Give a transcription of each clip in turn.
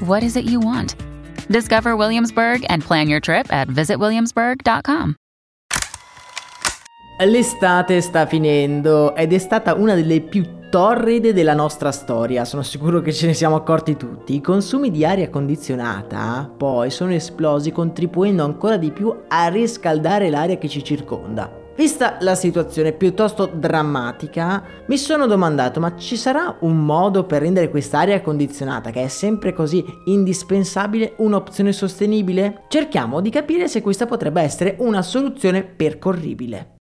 what is it you want? Discover Williamsburg and plan your trip at visitwilliamsburg.com. L'estate sta finendo ed è stata una delle più torride della nostra storia, sono sicuro che ce ne siamo accorti tutti. I consumi di aria condizionata poi sono esplosi contribuendo ancora di più a riscaldare l'aria che ci circonda. Vista la situazione piuttosto drammatica, mi sono domandato ma ci sarà un modo per rendere quest'aria condizionata, che è sempre così indispensabile, un'opzione sostenibile? Cerchiamo di capire se questa potrebbe essere una soluzione percorribile.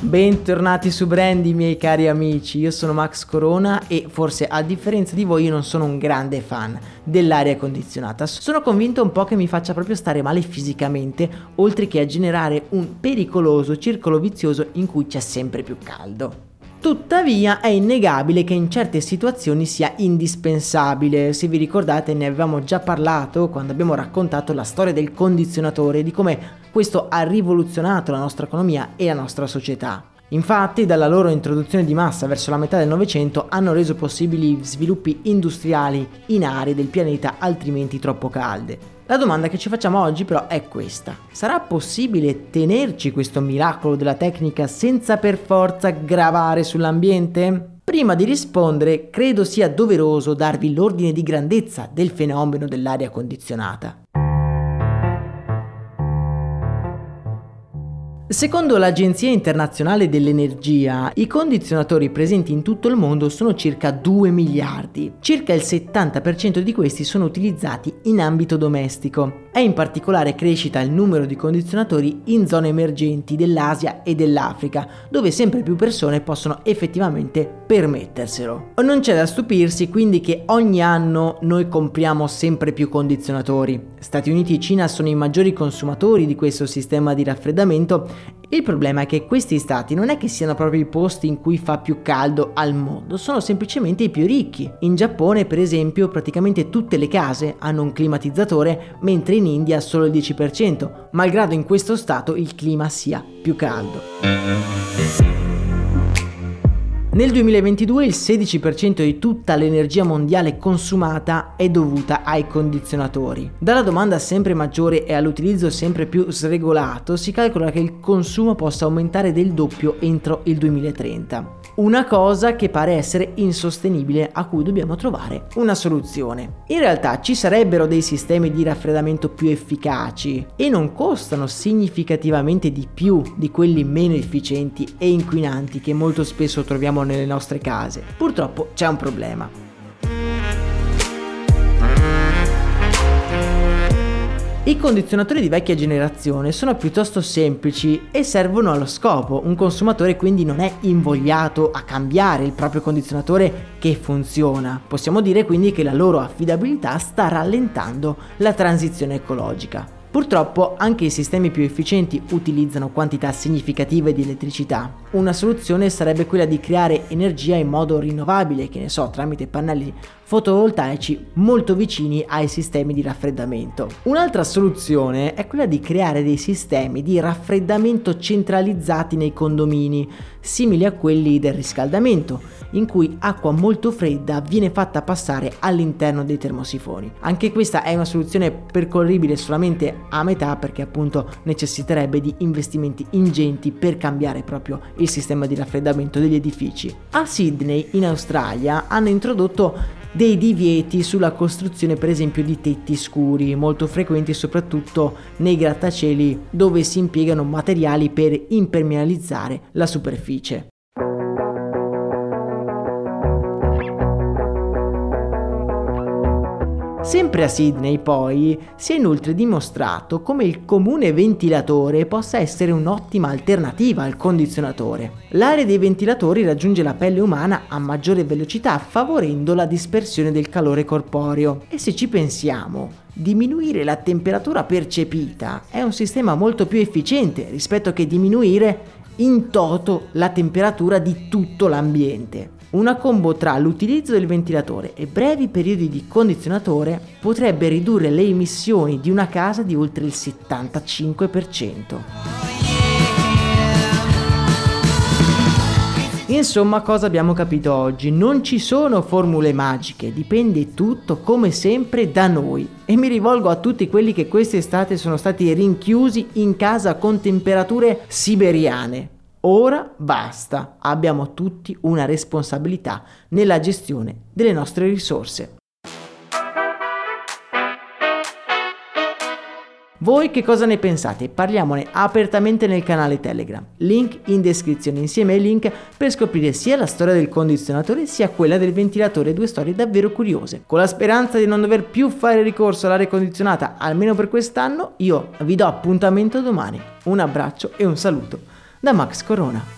Bentornati su Brandy miei cari amici, io sono Max Corona e forse a differenza di voi io non sono un grande fan dell'aria condizionata, sono convinto un po' che mi faccia proprio stare male fisicamente, oltre che a generare un pericoloso circolo vizioso in cui c'è sempre più caldo. Tuttavia è innegabile che in certe situazioni sia indispensabile, se vi ricordate ne avevamo già parlato quando abbiamo raccontato la storia del condizionatore, di come questo ha rivoluzionato la nostra economia e la nostra società. Infatti, dalla loro introduzione di massa verso la metà del Novecento hanno reso possibili sviluppi industriali in aree del pianeta altrimenti troppo calde. La domanda che ci facciamo oggi però è questa. Sarà possibile tenerci questo miracolo della tecnica senza per forza gravare sull'ambiente? Prima di rispondere, credo sia doveroso darvi l'ordine di grandezza del fenomeno dell'aria condizionata. Secondo l'Agenzia internazionale dell'energia, i condizionatori presenti in tutto il mondo sono circa 2 miliardi. Circa il 70% di questi sono utilizzati in ambito domestico. È in particolare crescita il numero di condizionatori in zone emergenti dell'Asia e dell'Africa, dove sempre più persone possono effettivamente permetterselo. Non c'è da stupirsi quindi che ogni anno noi compriamo sempre più condizionatori. Stati Uniti e Cina sono i maggiori consumatori di questo sistema di raffreddamento il problema è che questi stati non è che siano proprio i posti in cui fa più caldo al mondo, sono semplicemente i più ricchi. In Giappone, per esempio, praticamente tutte le case hanno un climatizzatore, mentre in India solo il 10%, malgrado in questo stato il clima sia più caldo. Nel 2022 il 16% di tutta l'energia mondiale consumata è dovuta ai condizionatori. Dalla domanda sempre maggiore e all'utilizzo sempre più sregolato si calcola che il consumo possa aumentare del doppio entro il 2030. Una cosa che pare essere insostenibile a cui dobbiamo trovare una soluzione. In realtà ci sarebbero dei sistemi di raffreddamento più efficaci e non costano significativamente di più di quelli meno efficienti e inquinanti che molto spesso troviamo nelle nostre case. Purtroppo c'è un problema. I condizionatori di vecchia generazione sono piuttosto semplici e servono allo scopo, un consumatore quindi non è invogliato a cambiare il proprio condizionatore che funziona. Possiamo dire quindi che la loro affidabilità sta rallentando la transizione ecologica. Purtroppo anche i sistemi più efficienti utilizzano quantità significative di elettricità. Una soluzione sarebbe quella di creare energia in modo rinnovabile, che ne so, tramite pannelli fotovoltaici molto vicini ai sistemi di raffreddamento. Un'altra soluzione è quella di creare dei sistemi di raffreddamento centralizzati nei condomini, simili a quelli del riscaldamento, in cui acqua molto fredda viene fatta passare all'interno dei termosifoni. Anche questa è una soluzione percorribile solamente a metà perché appunto necessiterebbe di investimenti ingenti per cambiare proprio il sistema di raffreddamento degli edifici. A Sydney, in Australia, hanno introdotto dei divieti sulla costruzione per esempio di tetti scuri, molto frequenti soprattutto nei grattacieli dove si impiegano materiali per impermeabilizzare la superficie. Sempre a Sydney poi si è inoltre dimostrato come il comune ventilatore possa essere un'ottima alternativa al condizionatore. L'aria dei ventilatori raggiunge la pelle umana a maggiore velocità favorendo la dispersione del calore corporeo e se ci pensiamo diminuire la temperatura percepita è un sistema molto più efficiente rispetto che diminuire in toto la temperatura di tutto l'ambiente. Una combo tra l'utilizzo del ventilatore e brevi periodi di condizionatore potrebbe ridurre le emissioni di una casa di oltre il 75%. Insomma, cosa abbiamo capito oggi? Non ci sono formule magiche, dipende tutto come sempre da noi. E mi rivolgo a tutti quelli che quest'estate sono stati rinchiusi in casa con temperature siberiane. Ora basta, abbiamo tutti una responsabilità nella gestione delle nostre risorse. Voi che cosa ne pensate? Parliamone apertamente nel canale Telegram, link in descrizione insieme ai link per scoprire sia la storia del condizionatore sia quella del ventilatore, due storie davvero curiose. Con la speranza di non dover più fare ricorso all'aria condizionata almeno per quest'anno, io vi do appuntamento domani. Un abbraccio e un saluto da Max Corona.